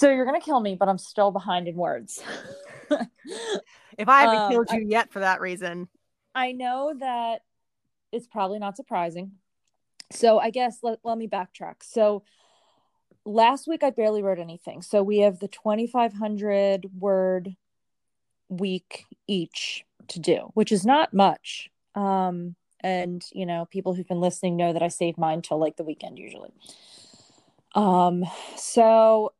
So you're gonna kill me, but I'm still behind in words. if I haven't Um, killed I- you yet for that reason, I know that it's probably not surprising. So I guess let, let me backtrack. So last week I barely wrote anything. So we have the 2500 word week each to do, which is not much. Um and you know, people who've been listening know that I save mine till like the weekend usually. Um so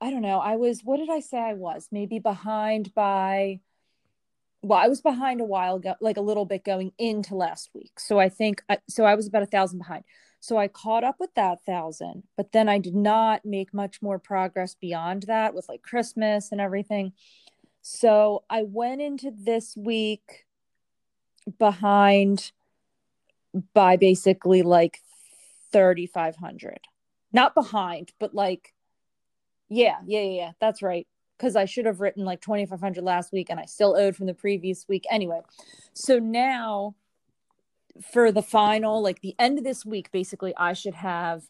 I don't know. I was what did I say I was? Maybe behind by well, I was behind a while ago, like a little bit going into last week. So I think, so I was about a thousand behind. So I caught up with that thousand, but then I did not make much more progress beyond that with like Christmas and everything. So I went into this week behind by basically like 3,500. Not behind, but like, yeah, yeah, yeah, yeah, that's right because I should have written like 2500 last week and I still owed from the previous week anyway. So now for the final like the end of this week basically I should have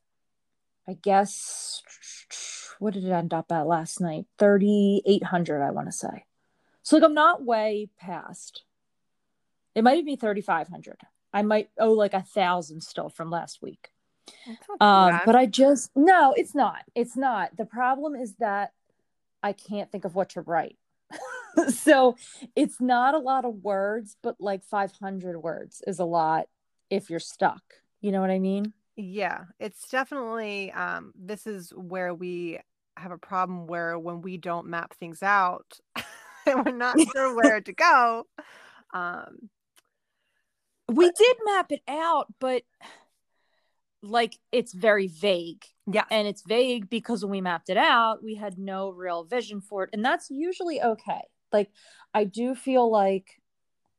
I guess what did it end up at last night? 3800 I want to say. So like I'm not way past. It might be 3500. I might owe like a thousand still from last week. That's not too Um, but I just no, it's not. It's not. The problem is that I can't think of what to write. so it's not a lot of words, but like 500 words is a lot if you're stuck. You know what I mean? Yeah, it's definitely um this is where we have a problem where when we don't map things out and we're not sure where to go. Um We did map it out, but like it's very vague. yeah, And it's vague because when we mapped it out, we had no real vision for it. And that's usually okay. Like, I do feel like,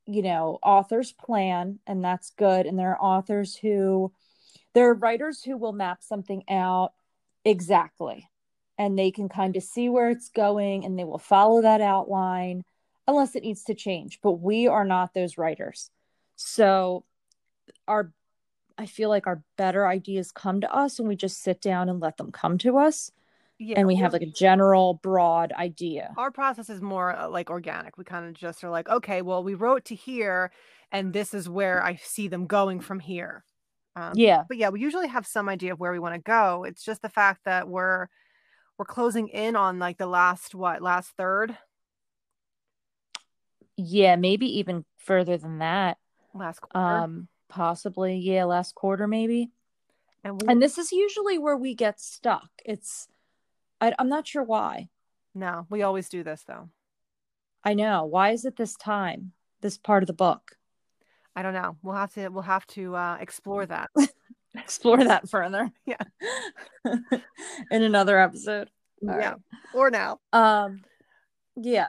you know, authors plan, and that's good. And there are authors who, there are writers who will map something out exactly. And they can kind of see where it's going and they will follow that outline unless it needs to change. But we are not those writers. So, our I feel like our better ideas come to us when we just sit down and let them come to us yeah. and we have like a general broad idea. our process is more uh, like organic. We kind of just are like, okay, well, we wrote to here, and this is where I see them going from here. Um, Yeah. but yeah, we usually have some idea of where we want to go. It's just the fact that we're we're closing in on like the last what last third, Yeah, maybe even further than that. last quarter, Um possibly yeah, last quarter maybe. and we And this is usually where we get stuck. It's I, I'm not sure why. no, we always do this though. I know. Why is it this time? This part of the book. I don't know. We'll have to we'll have to uh, explore that. Explore that further. Yeah. In another episode. All yeah, right. or now. Um, yeah.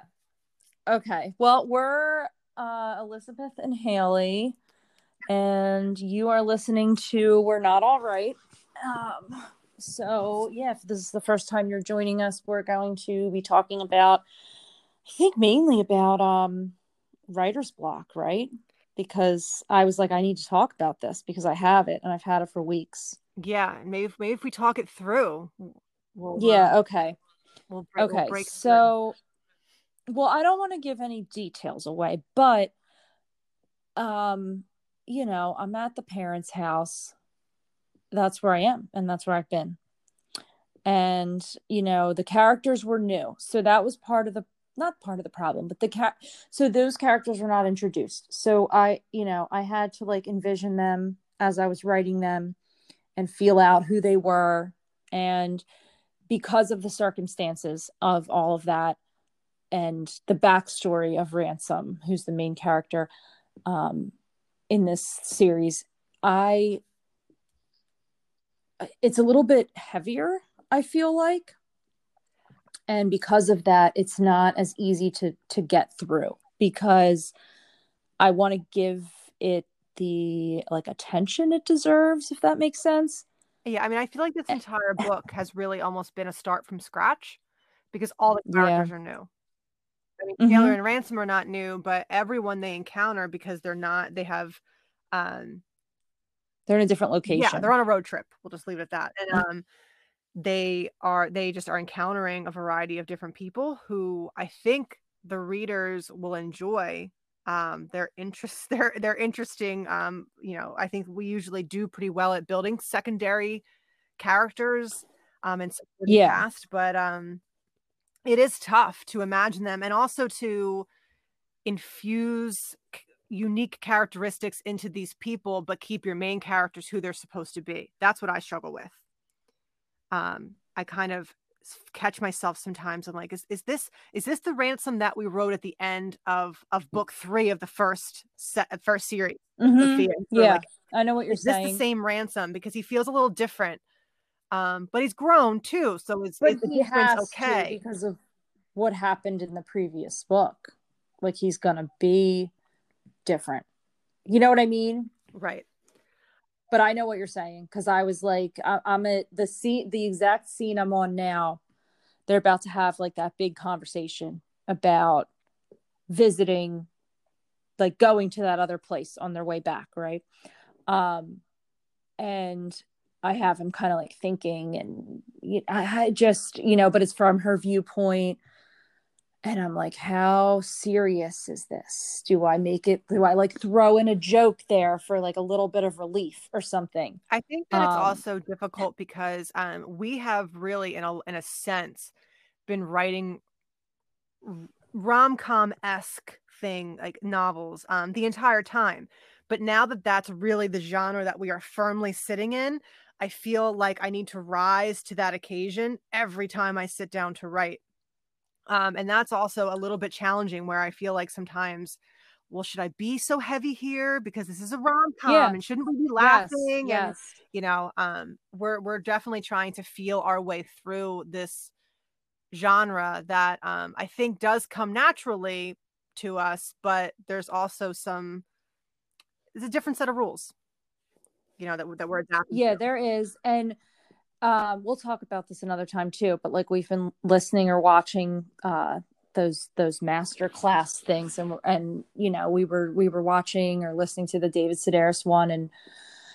Okay. Well, we're uh, Elizabeth and Haley, and you are listening to We're Not All Right. Um, so, yeah, if this is the first time you're joining us, we're going to be talking about, I think, mainly about um, writer's block, right? Because I was like, I need to talk about this because I have it and I've had it for weeks. Yeah, maybe if, maybe if we talk it through, we'll uh, Yeah. Okay. we'll, break, we'll Okay, break through. so well, I don't want to give any details away, but um, you know, I'm at the parents' house. That's where I am, and that's where I've been. And you know, the characters were new, so that was part of the not part of the problem, but the cat. So those characters were not introduced. So I, you know, I had to like envision them as I was writing them, and feel out who they were, and because of the circumstances of all of that and the backstory of ransom who's the main character um, in this series i it's a little bit heavier i feel like. And because of that it's not as easy to to get through because i want to give it the like attention it deserves if that makes sense. Yeah, I mean, I feel like this eh, entire eh. book has really almost been a start from scratch because all the characters are new. Mean, Mhm. Taylor and Ransom are not new, but everyone they encounter because they're not, they have, um, they're in a different location yeah, they're on a road trip. We'll just leave it at that. And Mhm. um, they are they just are encountering a variety of different people who I think the readers will enjoy um they're interest they're they're interesting um you know i think we usually do pretty well at building secondary characters um and yeah cast but um it is tough to imagine them and also to infuse unique characteristics into these people but keep your main characters who they're supposed to be. That's what i struggle with. Um i kind of catch myself sometimes. I'm like is, is this is this the ransom that we wrote at the end of of book three of the first set first series mm-hmm. yeah. like, i know what you're saying. is saying this the same ransom? Because he feels a little different um but he's grown too so it's, but it's he has okay because of what happened in the previous book like he's gonna be different you know what i mean right but I know what you're saying because I was like, I, am at the scene, the exact scene I'm on now. They're about to have like that big conversation about visiting, like going to that other place on their way back, right? Um, and I have him kind of like thinking, and I, I just, you know, but it's from her viewpoint. And i'm like how serious is this? Do i make it do i like throw in a joke there for like a little bit of relief or something? I think that um, it's also difficult because um, we have really in a in a sense been writing rom-com-esque thing like novels um, the entire time. But now that that's really the genre that we are firmly sitting in i feel like i need to rise to that occasion every time i sit down to write um, and that's also a little bit challenging where I feel like sometimes, well, should I be so heavy here because this is a rom com yeah. and shouldn't we be laughing? Yes, and yes. you know, um, we're we're definitely trying to feel our way through this genre that um, I think does come naturally to us, but there's also some it's a different set of rules, you know, that that we're adapting. Yeah, to. there is, and um, we'll talk about this another time too, but like we've been listening or watching uh, those those master class things, and and you know we were we were watching or listening to the David Sedaris one, and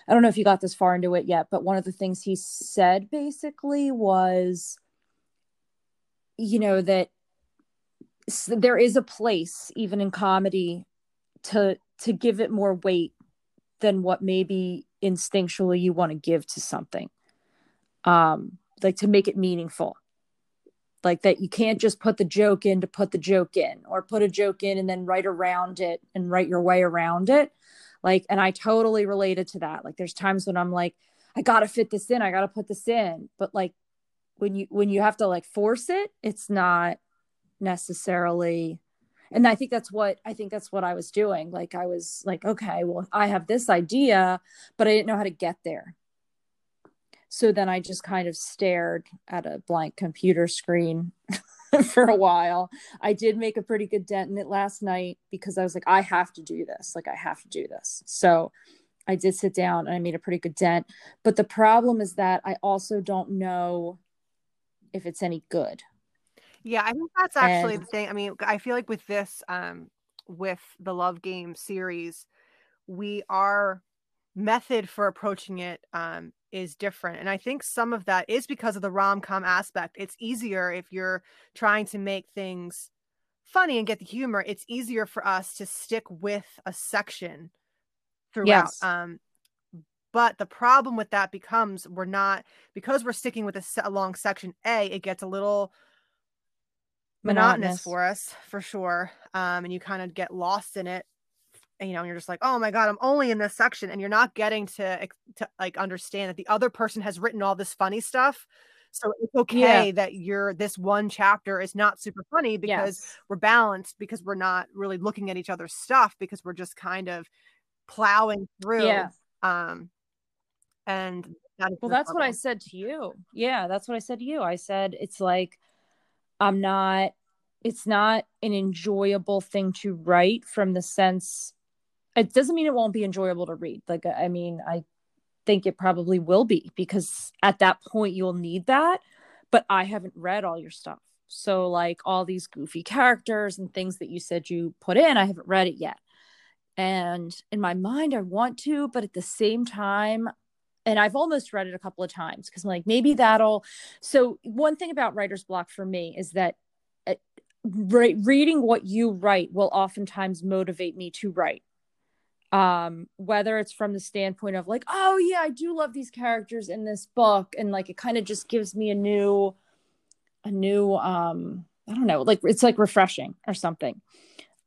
I don't know if you got this far into it yet, but one of the things he said basically was, you know that there is a place even in comedy to to give it more weight than what maybe instinctually you want to give to something um like to make it meaningful. Like that you can't just put the joke in to put the joke in or put a joke in and then write around it and write your way around it. Like and i totally related to that. Like there's times when i'm like i gotta fit this in i gotta put this in. But like when you when you have to like force it it's not necessarily and i think that's what i think that's what i was doing like i was like okay well i have this idea but i didn't know how to get there so then I just kind of stared at a blank computer screen for a while. I did make a pretty good dent in it last night because I was like, I have to do this. Like, I have to do this. So I did sit down and I made a pretty good dent. But the problem is that I also don't know if it's any good. Yeah, I think that's actually and... the thing. I mean, I feel like with this, um, with the Love Game series, we are method for approaching it um, is different. And I think some of that is because of the rom com aspect. It's easier if you're trying to make things funny and get the humor, it's easier for us to stick with a section throughout. Yes. Um, but the problem with that becomes we're not because we're sticking with a, a long section. A, it gets a little monotonous, monotonous for us for sure, um, and you kind of get lost in it you know, and you're just like, oh my god, I'm only in this section, and you're not getting to to like understand that the other person has written all this funny stuff. So it's okay yeah. that you're this one chapter is not super funny because yes. we're balanced because we're not really looking at each other's stuff because we're just kind of plowing through. Yeah. Um, and that well, that's what I said to you. Yeah, that's what I said to you. I said it's like I'm not. It's not an enjoyable thing to write from the sense it doesn't mean it won't be enjoyable to read. Like, I mean, I think it probably will be because at that point you'll need that. But I haven't read all your stuff. So, like, all these goofy characters and things that you said you put in, I haven't read it yet. And in my mind, I want to, but at the same time, and I've almost read it a couple of times because I'm like, maybe that'll. So, one thing about writer's block for me is that uh, re- reading what you write will oftentimes motivate me to write. Um, whether it's from the standpoint of like, oh, yeah, I do love these characters in this book. And like, it kind of just gives me a new, a new, um, I don't know, like it's like refreshing or something.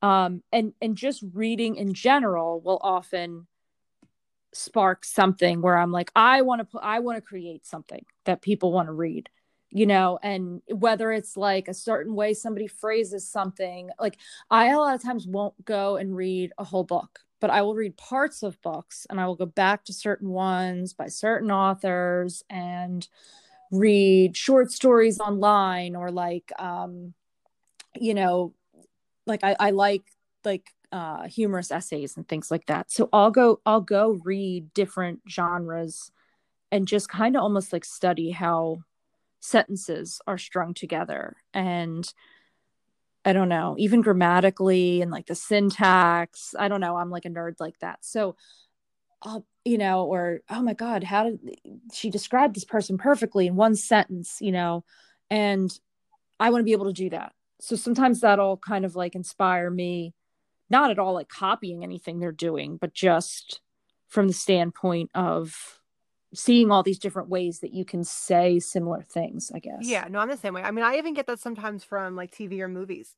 Um, and, and just reading in general will often spark something where I'm like, I want to I want to create something that people want to read, you know, and whether it's like a certain way somebody phrases something, like I a lot of times won't go and read a whole book, but I will read parts of books and I will go back to certain ones by certain authors and read short stories online or like, um, you know, like I, I like like uh, humorous essays and things like that. So I'll go I'll go read different genres and just kind of almost like study how sentences are strung together and I don't know, even grammatically and like the syntax. I don't know, I'm like a nerd like that. So I'll, you know, or oh my god, how did she describe this person perfectly in one sentence, you know? And I want to be able to do that. So sometimes that'll kind of like inspire me not at all like copying anything they're doing, but just from the standpoint of seeing all these different ways that you can say similar things, I guess. Yeah, no, I'm the same way. I mean, I even get that sometimes from like TV or movies.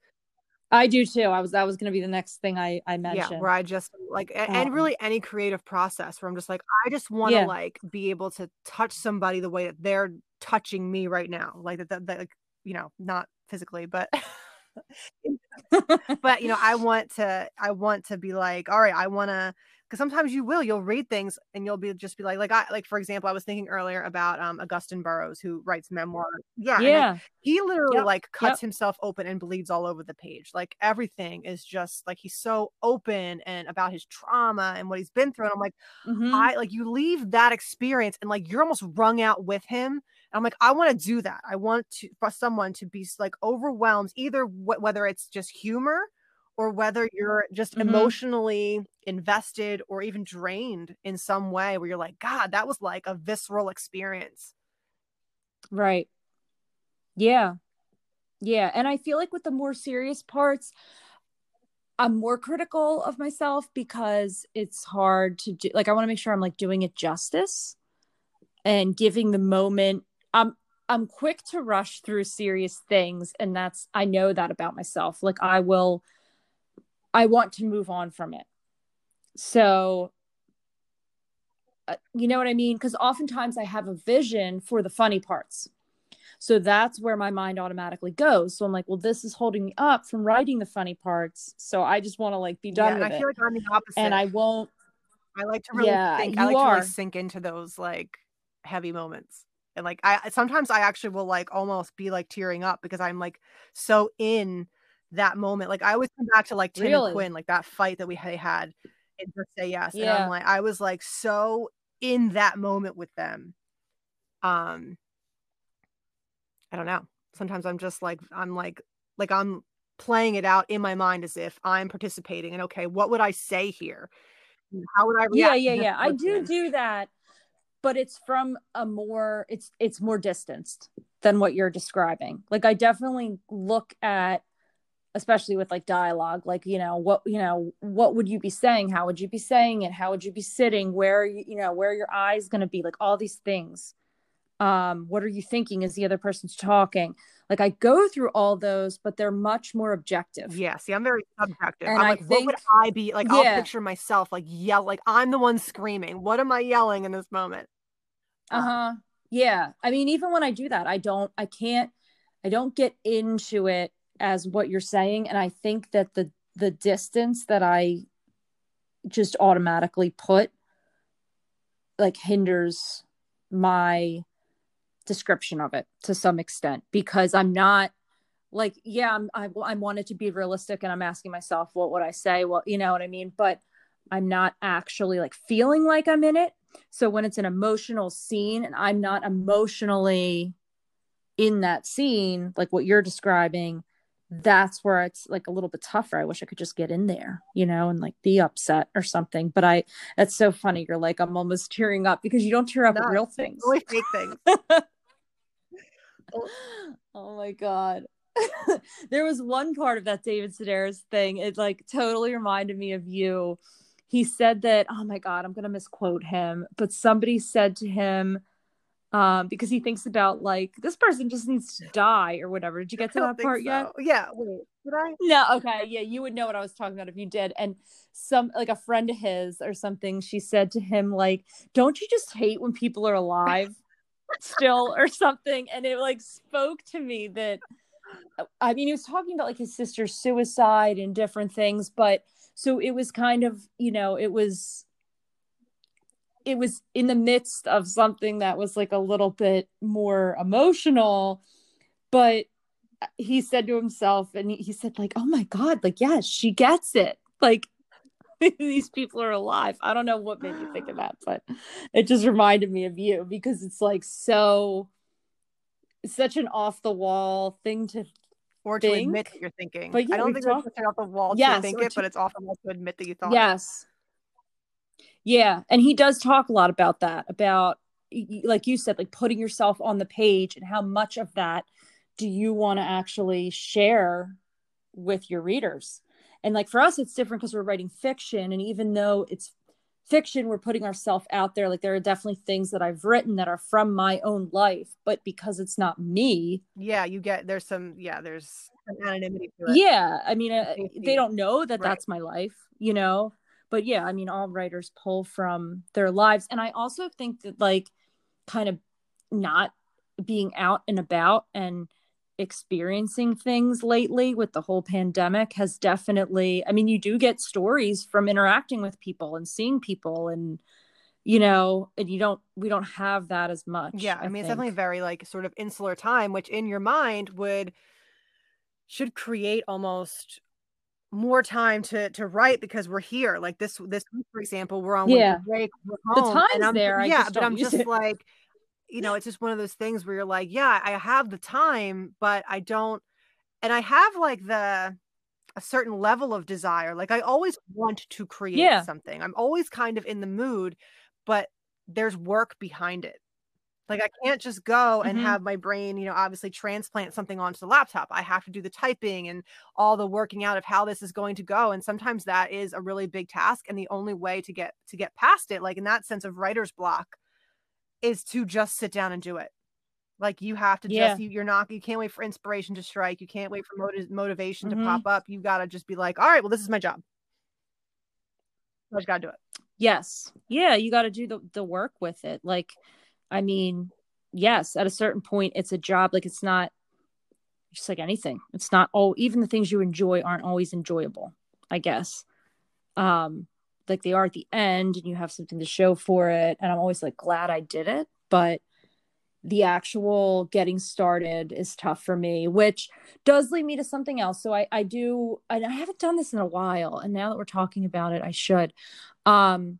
I do too. I was that was going to be the next thing I I mentioned. Yeah, where I just like um, and really any creative process where I'm just like I just want to yeah. like be able to touch somebody the way that they're touching me right now, like that, that, that like you know not physically, but but you know, I want to I want to be like, all right, I want to because sometimes you will you'll read things and you'll be just be like like I like for example I was thinking earlier about um Augusten Burroughs who writes memoir yeah yeah like, he literally yep. like cuts yep. himself open and bleeds all over the page like everything is just like he's so open and about his trauma and what he's been through and I'm like mm-hmm. I like you leave that experience and like you're almost wrung out with him I'm like, I want to do that. I want to for someone to be like overwhelmed, either wh- whether it's just humor or whether you're just mm-hmm. emotionally invested or even drained in some way where you're like, God, that was like a visceral experience. Right. Yeah. Yeah. And I feel like with the more serious parts, I'm more critical of myself because it's hard to do. Like, I want to make sure I'm like doing it justice and giving the moment I'm I'm quick to rush through serious things and that's I know that about myself. Like I will I want to move on from it. So uh, you know what I mean? Because oftentimes I have a vision for the funny parts. So that's where my mind automatically goes. So I'm like, well, this is holding me up from writing the funny parts. So I just want to like be done yeah, with I feel it. like I'm the opposite. And I won't. I like to really yeah, think. I like are. to really sink into those like heavy moments and like i sometimes i actually will like almost be like tearing up because i'm like so in that moment like i always come back to like tim really? and quinn like that fight that we had in Just Say Yes yeah. and i'm like i was like so in that moment with them um i don't know sometimes i'm just like i'm like like i'm playing it out in my mind as if i'm participating and okay what would i say here how would i yeah yeah yeah i do do that but it's from a more it's it's more distanced than what you're describing. Like i definitely look at especially with like dialogue like you know what you know what would you be saying? How would you be saying it? How would you be sitting? Where you you know where your eyes going to be? Like all these things um what are you thinking as the other person's talking. Like i go through all those but they're much more objective. Yeah see i'm very subjective. And i'm like think, what would i be like yeah. i'll picture myself like yell like i'm the one screaming. What am i yelling in this moment? Uh-huh. Yeah. I mean even when i do that i don't i can't i don't get into it as what you're saying. And i think that the the distance that i just automatically put like hinders my description of it to some extent because i'm not like yeah I'm, I, I wanted to be realistic and i'm asking myself what would i say well you know what i mean but i'm not actually like feeling like i'm in it so when it's an emotional scene and I'm not emotionally in that scene, like what you're describing, that's where it's like a little bit tougher. I wish I could just get in there, you know, and like be upset or something. But I, that's so funny. You're like, I'm almost tearing up because you don't tear up no, at real things. Only fake things. oh my God. there was one part of that David Sedaris thing. It like totally reminded me of you. He said that, oh my God, I'm going to misquote him, but somebody said to him, um, because he thinks about like this person just needs to die or whatever. Did you get to that part so. yet? Yeah. Wait, did I? No. Okay. Yeah, you would know what I was talking about if you did. And some like a friend of his or something, she said to him like, "Don't you just hate when people are alive still or something?" And it like spoke to me that. I mean, he was talking about like his sister's suicide and different things, but so it was kind of, you know, it was it was in the midst of something that was like a little bit more emotional but he said to himself and he said like oh my god like yes she gets it like these people are alive i don't know what made me think of that but it just reminded me of you because it's like so such an off the wall thing to or to think. admit that you're thinking. But yeah, I don't think talk- it's off the wall yes, to think it, to- but it's off the wall to admit that you thought. Yes, yeah. And he does talk a lot about that, about, like you said, like putting yourself on the page and how much of that do you want to actually share with your readers. And like for us, it's different because we're writing fiction. And even though it's fiction, we're putting ourselves out there. Like there are definitely things that I've written that are from my own life, but because it's not me. Yeah, you get there's some, yeah, there's anonymity Yeah. I mean, uh, they don't know that right. that's my life, you know? but yeah i mean all writers pull from their lives and i also think that like kind of not being out and about and experiencing things lately with the whole pandemic has definitely i mean you do get stories from interacting with people and seeing people and you know and you don't we don't have that as much yeah i, mean it's definitely very like sort of insular time which in your mind would should create almost more time to to write because we're here. Like this this week, for example, we're on yeah. break. We're home, the time's there. Yeah, but I'm just it. like, you know, it's just one of those things where you're like, yeah, I have the time, but I don't, and I have like the a certain level of desire. Like I always want to create yeah. something. I'm always kind of in the mood, but there's work behind it. Like I can't just go and mm-hmm. have my brain, you know, obviously transplant something onto the laptop. I have to do the typing and all the working out of how this is going to go. And sometimes that is a really big task. And the only way to get to get past it, like in that sense of writer's block, is to just sit down and do it. Like you have to just yeah. you, are not you can't wait for inspiration to strike. You can't wait for motiv- motivation mm-hmm. to pop up. You gotta just be like, all right, well, this is my job. I just gotta do it. Yes. Yeah, you gotta do the, the work with it. Like I mean, yes, at a certain point, it's a job. Like it's not just like anything. It's not all, even the things you enjoy aren't always enjoyable, I guess. Um, like they are at the end and you have something to show for it. And I'm always like glad I did it. But the actual getting started is tough for me, which does lead me to something else. So I, I do, I haven't done this in a while. And now that we're talking about it, I should. Um,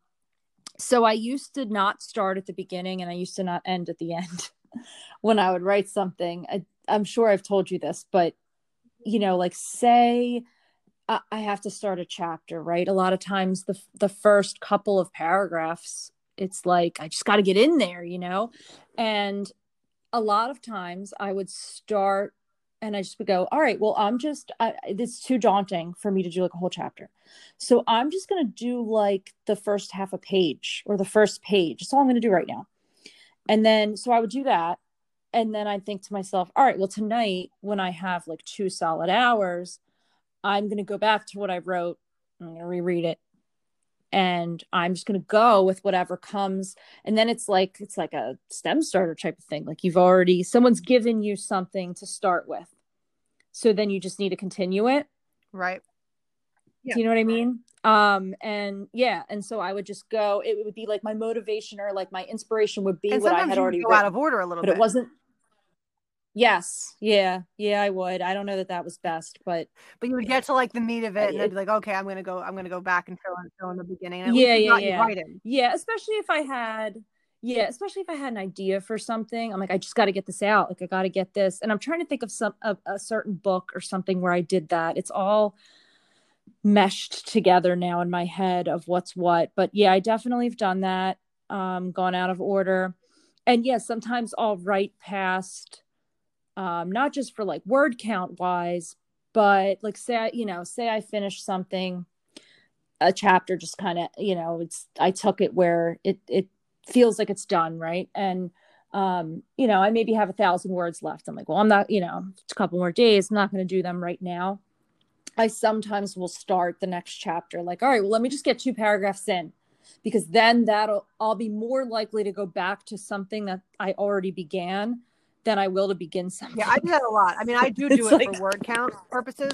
so I used to not start at the beginning and I used to not end at the end when I would write something. I, I'm sure I've told you this, but you know, like say I have to start a chapter, right? A lot of times the the first couple of paragraphs, it's like I just got to get in there, you know? And a lot of times I would start and I just would go, all right, well, I'm just, I, it's too daunting for me to do like a whole chapter. So I'm just going to do like the first half a page or the first page. That's all I'm going to do right now. And then, so I would do that. And then I'd think to myself, all right, well, tonight when I have like two solid hours, I'm going to go back to what I wrote. I'm going to reread it. And I'm just going to go with whatever comes. And then it's like, it's like a stem starter type of thing. Like you've already, someone's given you something to start with. So then you just need to continue it. Right. Yeah. Do you know what I mean? Um, and yeah, and so I would just go, it would be like my motivation or like my inspiration would be and what I had already go out of order a little but bit. it wasn't Yes. Yeah. Yeah, I would. I don't know that that was best, but but you would get to like the meat of it, and then be like, okay, I'm gonna go. I'm gonna go back and fill in, fill in the beginning. yeah, yeah, yeah. Yeah. Especially if I had, yeah, especially if I had an idea for something, I'm like, I just got to get this out. Like, I got to get this. And I'm trying to think of some of a certain book or something where I did that. It's all meshed together now in my head of what's what. But yeah, I definitely have done that. Um, gone out of order, and yes, yeah, sometimes I'll write past, um, not just for like word count wise, but like say I, you know, say I finish something, a chapter just kind of, you know, it's I took it where it it feels like it's done, right? And um, you know, I maybe have a thousand words left. I'm like, well, I'm not, you know, it's a couple more days. I'm not going to do them right now. I sometimes will start the next chapter like, all right, well, let me just get two paragraphs in because then that'll I'll be more likely to go back to something that I already began than I will to begin something. Yeah, I do that a lot. I mean, I do do it like, for word count purposes.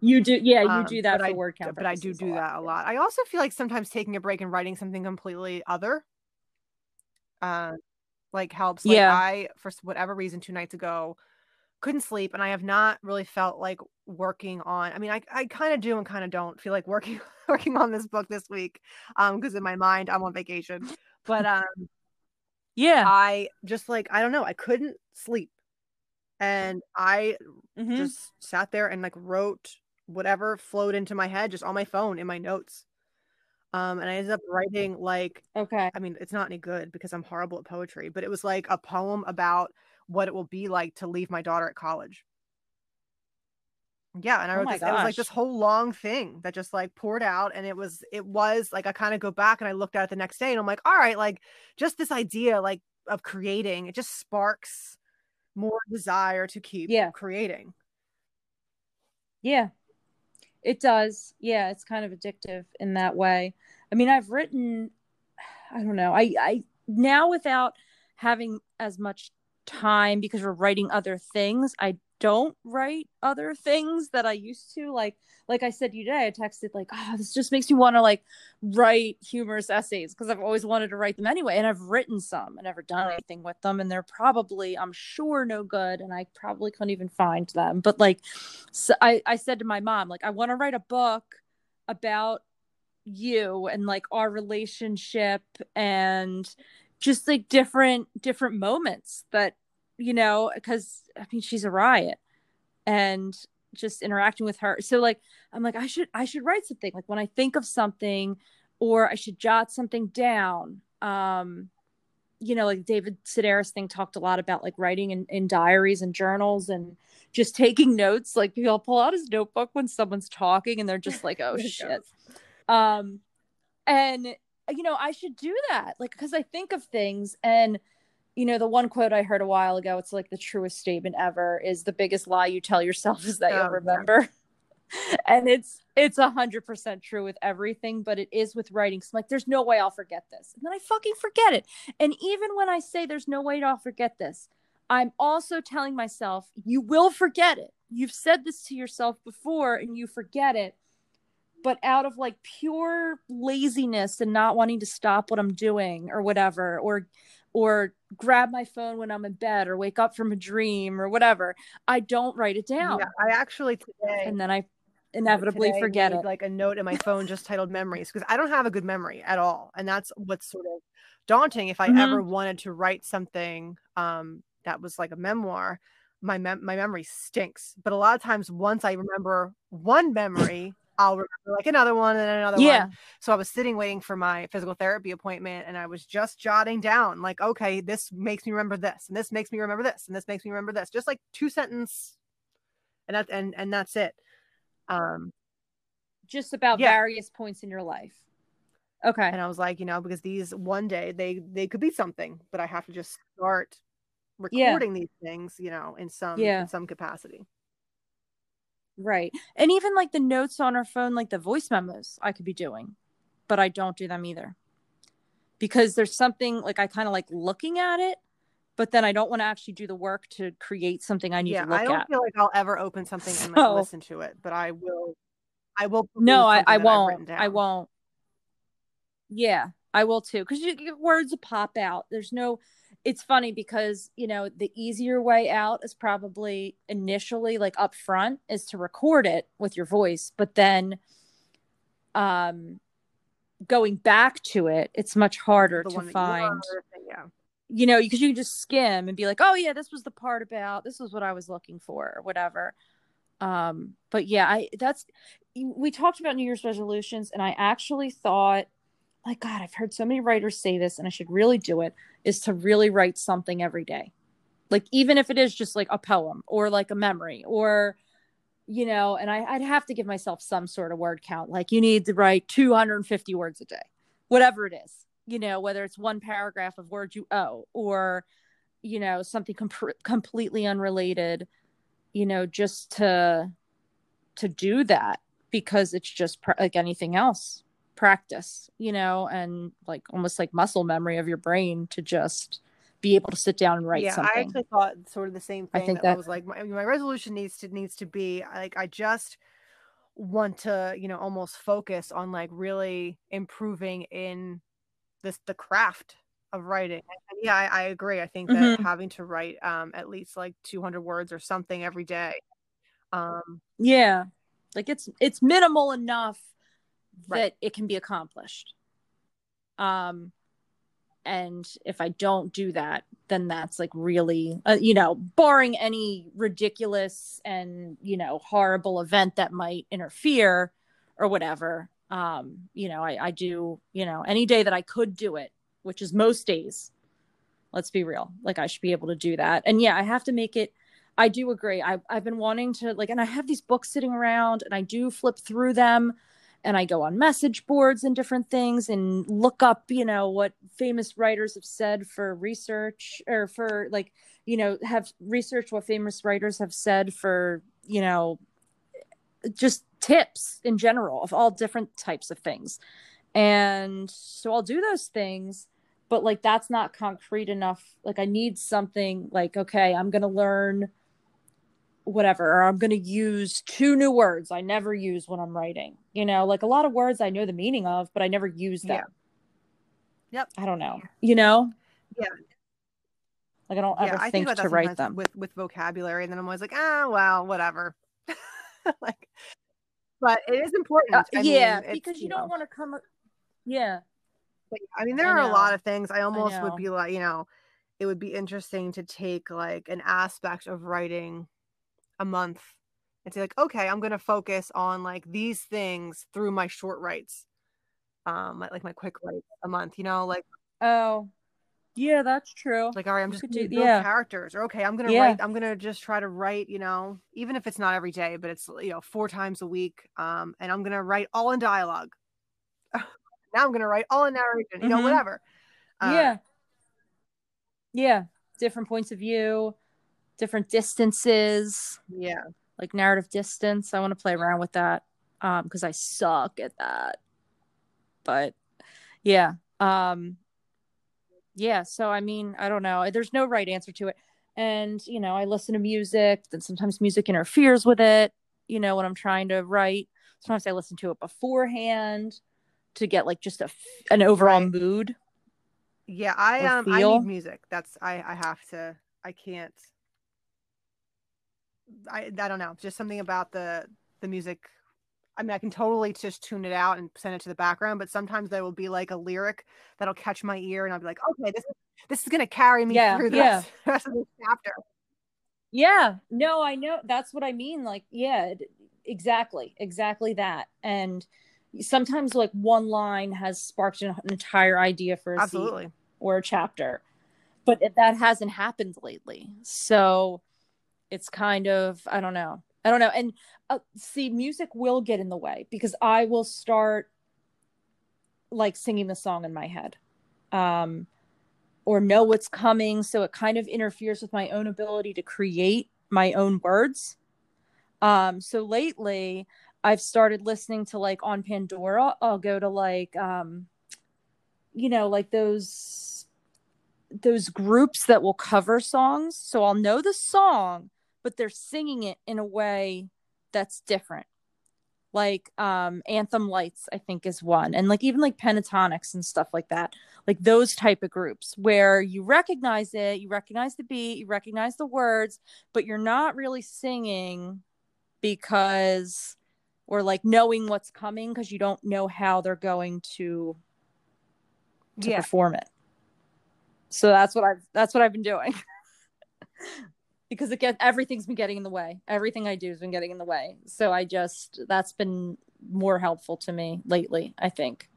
You do, yeah, you um, do that for I, word count. But I do do that a lot. I also feel like sometimes taking a break and writing something completely other uh, like helps. Like yeah. I, for whatever reason, two nights ago, couldn't sleep, and I have not really felt like working on. I mean, I I kind of do and kind of don't feel like working working on this book this week, um, because in my mind I'm on vacation. But um, yeah, I just like I don't know. I couldn't sleep, and I mm-hmm. just sat there and like wrote whatever flowed into my head just on my phone in my notes um, and I ended up writing like, okay, I mean, it's not any good because I'm horrible at poetry, but it was like a poem about what it will be like to leave my daughter at college. Yeah, and I oh wrote this. It was like this whole long thing that just like poured out, and it was it was like I kind of go back and I looked at it the next day, and I'm like, all right, like just this idea like of creating, it just sparks more desire to keep yeah. creating. Yeah, it does. Yeah, it's kind of addictive in that way. I mean, I've written I don't know. I I now without having as much time because we're writing other things, I don't write other things that I used to. Like like I said today, I texted like, oh, this just makes me want to like write humorous essays because I've always wanted to write them anyway. And I've written some and never done anything with them. And they're probably, I'm sure, no good. And I probably couldn't even find them. But like so I, I said to my mom, like, I want to write a book about you and like our relationship and just like different different moments that you know, because I mean, she's a riot and just interacting with her. So like, I'm like, I should, I should write something. Like when I think of something, or I should jot something down. Um, you know, like David Sedaris thing talked a lot about like writing in, in diaries and journals and just taking notes. Like he'll pull out his notebook when someone's talking and they're just like, oh shit. Um, and you know, I should do that. Like, cause I think of things and you know the one quote i heard a while ago it's like the truest statement ever is the biggest lie you tell yourself is that oh, you'll remember. And it's it's a hundred percent true with everything but it is with writing. So I'm like there's no way i'll forget this. And then i fucking forget it. And even when i say there's no way i'll forget this i'm also telling myself you will forget it. You've said this to yourself before and you forget it. But out of like pure laziness and not wanting to stop what i'm doing or whatever or or grab my phone when I'm in bed or wake up from a dream or whatever. I don't write it down. Yeah, I actually today and then I inevitably forget it. Like a note in my phone just titled memories because I don't have a good memory at all. And that's what's sort of daunting if I mm-hmm. ever wanted to write something um that was like a memoir. My mem- my memory stinks. But a lot of times once I remember one memory I'll remember like another one and another yeah. one. So I was sitting waiting for my physical therapy appointment and I was just jotting down like, okay, this makes me remember this and this makes me remember this and this makes me remember this. Just like two sentence and that and and that's it. Um just about yeah. various points in your life. Okay. And I was like, you know, because these one day they they could be something, but I have to just start recording yeah. these things, you know, in some yeah. in some capacity. Right. And even like the notes on our phone, like the voice memos, I could be doing, but I don't do them either. Because there's something like I kind of like looking at it, but then I don't want to actually do the work to create something I need yeah, to look at. I don't at. feel like I'll ever open something and like listen to it, but I will. I will. No, I, I won't. I won't. Yeah, I will too. Because you your words pop out. There's no it's funny because you know the easier way out is probably initially like up front is to record it with your voice but then um going back to it, it's much harder the to find. yeah. You know, because you can just skim and be like, "Oh yeah, this was the part about this was what I was looking for," or whatever. Um, but yeah, I that's we talked about New Year's resolutions, and I actually thought, like, God, I've heard so many writers say this, and I should really do it. Is to really write something every day, like even if it is just like a poem or like a memory or you know, and I, would have to give myself some sort of word count. Like you need to write 250 words a day, whatever it is, you know, whether it's one paragraph of words you owe or, you know, something com- completely unrelated, you know, just to, to do that because it's just pr- like anything else practice, you know, and like almost like muscle memory of your brain to just, be able to sit down and write yeah, something. I actually thought sort of the same thing. I think that, that I was like, my, my resolution needs to needs to be like I just want to, you know, almost focus on like really improving in this the craft of writing. And yeah, I, I, agree. I think that mm-hmm. having to write um at least like 200 words or something every day. Um yeah. Like it's it's minimal enough right. that it can be accomplished. Um and if i don't do that then that's like really uh, you know barring any ridiculous and you know horrible event that might interfere or whatever um you know i i do you know any day that i could do it which is most days let's be real like i should be able to do that and yeah i have to make it i do agree I, i've been wanting to like and i have these books sitting around and i do flip through them and I go on message boards and different things and look up, you know, what famous writers have said for research or for like, you know, have researched what famous writers have said for, you know, just tips in general of all different types of things. And so I'll do those things, but like that's not concrete enough. Like I need something like, okay, I'm going to learn whatever or i'm going to use two new words i never use when i'm writing you know like a lot of words i know the meaning of but i never use them. Yeah. yep. I don't know you know? Yeah. Like i don't ever yeah, think, think to write them. with with vocabulary and then i'm always like ah oh, well whatever. Like but it is important uh, yeah mean, because you, you don't want to come yeah. But, i mean there I are know. a lot of things. I almost I would be like you know it would be interesting to take like an aspect of writing a month and say like okay i'm gonna focus on like these things through my short writes um like my quick writes a month you know like oh yeah that's true like all right i'm just gonna do, yeah. characters or okay i'm gonna yeah. write i'm gonna just try to write you know even if it's not every day but it's you know four times a week um and i'm gonna write all in dialogue now i'm gonna write all in narration you mm-hmm. know whatever uh, yeah yeah different points of view different distances. Yeah. Like narrative distance. I want to play around with that um because I suck at that. But yeah. Um yeah, so I mean, I don't know. There's no right answer to it. And, you know, I listen to music, then sometimes music interferes with it, you know, when I'm trying to write. Sometimes I listen to it beforehand to get like just a an overall right. mood. Yeah, I um feel. I need music. That's I I have to I can't I I don't know, just something about the the music. I mean, I can totally just tune it out and send it to the background, but sometimes there will be like a lyric that'll catch my ear, and I'll be like, okay, this is this is gonna carry me yeah, through the yeah. rest of this chapter. Yeah, no, I know that's what I mean. Like, yeah, exactly, exactly that. And sometimes, like one line has sparked an entire idea for a absolutely or a chapter, but that hasn't happened lately. So it's kind of i don't know. I don't know. And uh, see music will get in the way because i will start like singing the song in my head um or know what's coming. So it kind of interferes with my own ability to create my own words. Um so lately i've started listening to like on pandora. I'll go to like um you know like those those groups that will cover songs. So i'll know the song but they're singing it in a way that's different like um anthem lights i think is one and like even like Pentatonix and stuff like that like those type of groups where you recognize it you recognize the beat you recognize the words but you're not really singing because or like knowing what's coming because you don't know how they're going to to yeah. perform it. So that's what I've that's what I've been doing. because it get everything's been getting in the way. Everything I do has been getting in the way. So I just that's been more helpful to me lately, I think.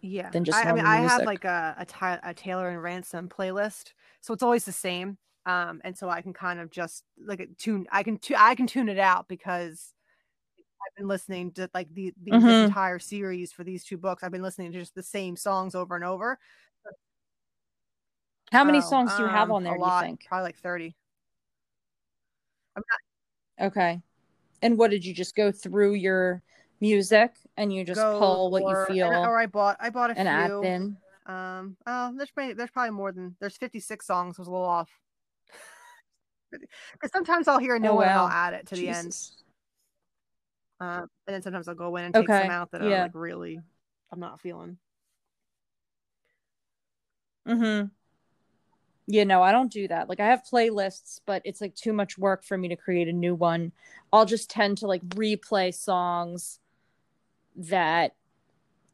Yeah. Than just I, I mean, music. I have like a, a, a Taylor and Ransom playlist, so it's always the same. Um, and so I can kind of just like tune. I can tu- I can tune it out because I've been listening to like the, the mm-hmm. entire series for these two books. I've been listening to just the same songs over and over. How many oh, songs do you have um, on there? A lot, think? Probably like thirty. I'm not. Okay. And what did you just go through your music and you just go pull what or, you feel? And, or I bought I bought a and few. Add in. Um. Oh, there's probably there's probably more than there's 56 songs. I was a little off. Because sometimes I'll hear a new oh, wow. one and I'll add it to Jesus. the end. Um, and then sometimes I'll go in and take okay. some out that yeah. I'm like really I'm not feeling. Mm-hmm. Yeah, know I don't do that. Like I have playlists, but it's like too much work for me to create a new one. I'll just tend to like replay songs that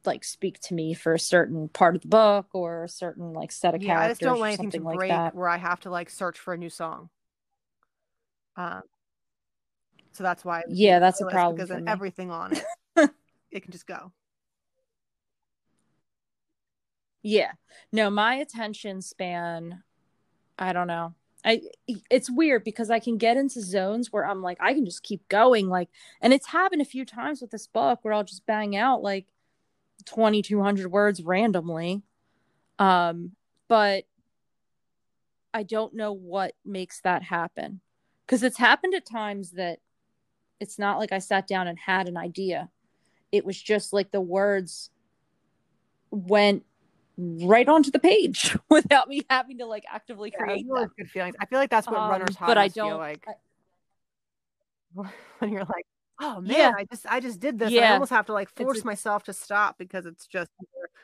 like speak to me for a certain part of the book or a certain like set of yeah, characters. I just don't want anything to break like where I have to like search for a new song. Um, so that's why. Yeah, that's a problem because then everything on it, it can just go. Yeah. No, my attention span, I don't know. I it's weird because I can get into zones where I'm like I can just keep going like and it's happened a few times with this book where I'll just bang out like 2200 words randomly um but I don't know what makes that happen cuz it's happened at times that it's not like I sat down and had an idea. It was just like the words went right onto the page without me having to like actively yeah, create them. good feelings. I feel like that's what um, runners high but I don't, feel like I, when you're like, oh man, yeah. I just I just did this. Yeah. I almost have to like force myself to stop because it's just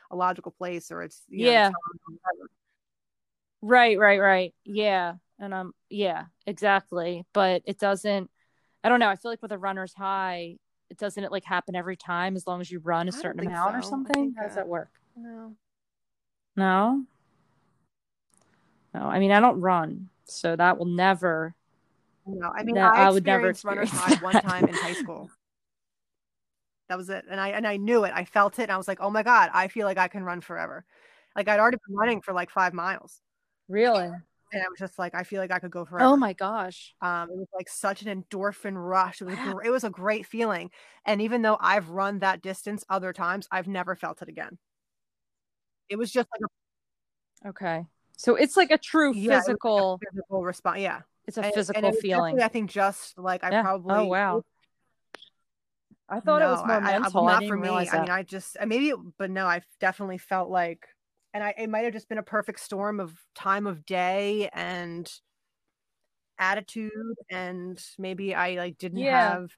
a logical place or it's yeah. Know, right, right, right. Yeah. And um yeah, exactly. But it doesn't I don't know. I feel like with a runner's high, it doesn't it like happen every time as long as you run a certain amount so. or something. How does that work? No. No. No, I mean I don't run, so that will never. No, I mean I, I would never runner's high one time in high school. That was it, and I and I knew it. I felt it, and I was like, "Oh my god, I feel like I can run forever." Like I'd already been running for like five miles. Really? and I was just like, I feel like I could go forever. Oh my gosh. Um, it was like such an endorphin rush. It was it was a great feeling. And even though I've run that distance other times, I've never felt it again. It was just like a Okay. So it's like a true yeah, physical like physical response. Yeah. It's a and, physical and feeling. I think just like I yeah. probably Oh wow. I thought no, it was more mental. I, I, not for me. I mean, I just maybe, but no, I definitely felt like and I it might have just been a perfect storm of time of day and attitude and maybe I like didn't yeah. have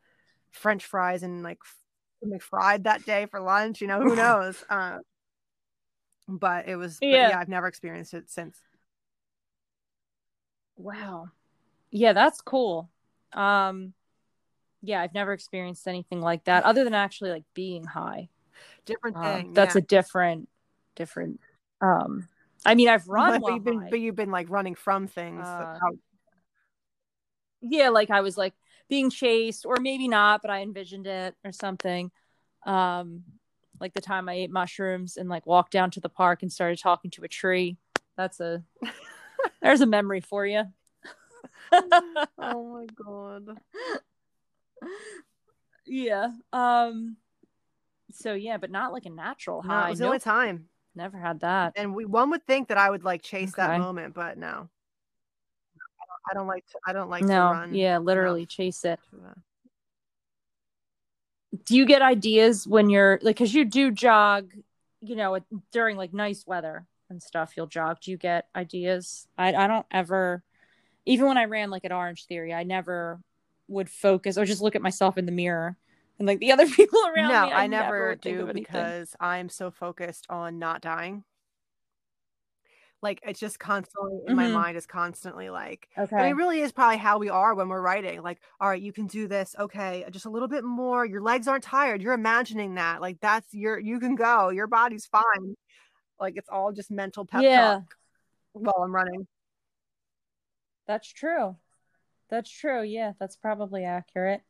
french fries and like fried that day for lunch, you know, who knows. uh, but it was yeah. yeah, I've never experienced it since. Wow. Yeah, that's cool. Um yeah, I've never experienced anything like that other than actually like being high. Different um, thing. that's yeah. a different different um, I mean, I've run, but you've been, but you've been like running from things. Uh, yeah, like I was like being chased, or maybe not, but I envisioned it or something. Um, like the time I ate mushrooms and like walked down to the park and started talking to a tree. That's a there's a memory for you. oh my god. Yeah. Um. So yeah, but not like a natural high. No, it was the nope. only time. Never had that. And we one would think that I would like chase okay. that moment, but no. I don't like to I don't like no, to run. Yeah, literally chase it. Do you get ideas when you're like cuz you do jog, you know, during like nice weather and stuff, you'll jog. Do you get ideas? I I don't ever even when I ran like at Orange Theory, I never would focus or just look at myself in the mirror and like the other people around no, me. I, I never, never do because I'm so focused on not dying. Like it's just constantly in my Mhm. mind is constantly like and Okay. it really is probably how we are when we're writing. Like, all right, you can do this. Okay, just a little bit more. Your legs aren't tired. You're imagining that. Like that's your you can go. Your body's fine. Like it's all just mental pep Yeah. talk while I'm running. That's true. That's true. Yeah, that's probably accurate.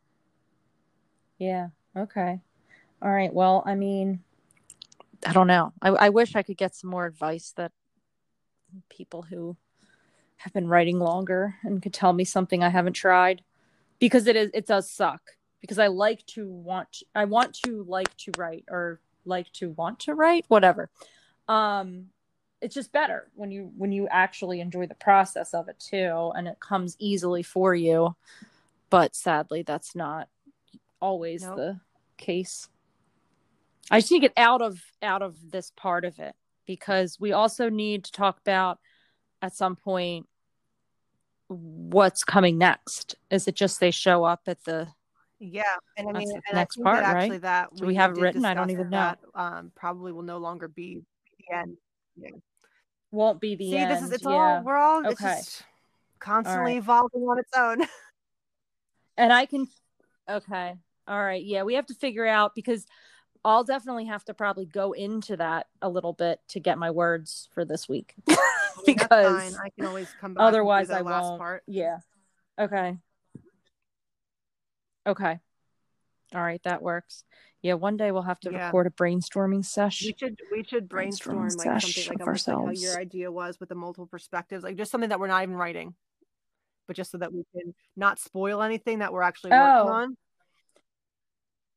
Yeah. Okay. All right. Well, I mean, I don't know. I, I wish I could get some more advice that people who have been writing longer and could tell me something I haven't tried because it is it does suck because I like to want I want to like to write or like to want to write whatever. Um it's just better when you when you actually enjoy the process of it too and it comes easily for you. But sadly that's not always Nope. the case. I just need to get out of out of this part of it because we also need to talk about at some point what's coming next. Is it just they show up at the Yeah, and I mean, the and next I part, that right? actually that Do we have it written? I don't even know. that, um, probably will no longer be the end. Yeah. won't be the See, end? this is it's yeah. all we're all Okay. just constantly right. evolving on its own. and I can okay. All right. Yeah, we have to figure out because I'll definitely have to probably go into that a little bit to get my words for this week. Because. I can always come back. otherwise I last won't. part. Yeah. Okay. Okay. All right, that works. Yeah, one day we'll have to Yeah. record a brainstorming session. We should we should brainstorm Brainstorming like something like almost like how ourselves. your idea was with the multiple perspectives, like just something that we're not even writing, but just so that we can not spoil anything that we're actually working Oh. on.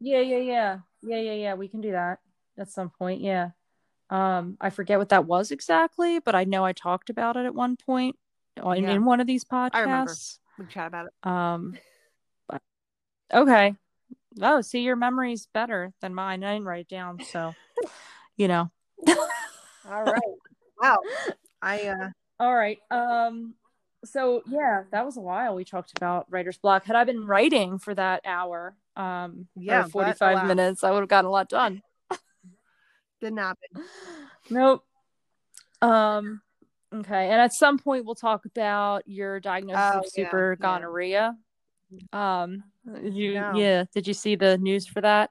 Yeah, yeah, yeah. Yeah, yeah, yeah. We can do that at some point. Yeah. Um, I forget what that was exactly, but I know I talked about it at one point on- Yeah. in one of these I remember. podcasts. We chat about it. Um, but okay. Oh, see, your memory's better than mine. I didn't write it down, so you know. All right. Wow. I uh All right. Um, so yeah, that was a while we talked about writer's block. Had I been writing for that hour, um, Yeah, or 45 alas. minutes, I would have gotten a lot done. didn't happen. Nope. Um, okay. And at some point, we'll talk about your diagnosis Oh, of super yeah. gonorrhea. Um, you, No. yeah. Did you see the news for that?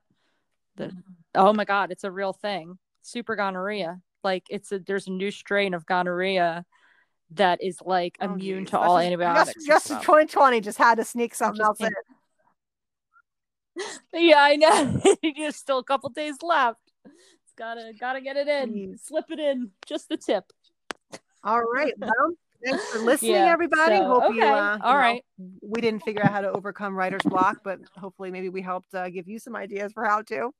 The, oh my God, it's a real thing. Super gonorrhea. Like it's a, there's a new strain of gonorrhea that is like Oh, immune geez. to That's all just- antibiotics. Just, just 2020 just had to sneak something else in. yeah, I know. There's still a couple days left. It's gotta gotta get it in. Jeez. Slip it in. Just the tip. All right. Well, thanks for listening, Yeah, everybody. so, Hope you, okay. uh, you All know, we didn't figure out how to overcome writer's block, but hopefully maybe we helped uh, give you some ideas for how to.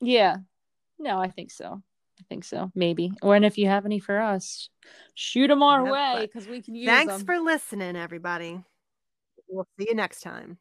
Yeah. No, I think so. I think so. Maybe. Or and if you have any for us, shoot them our Yep, way because we can use them. Thanks them. for listening, everybody. We'll see you next time.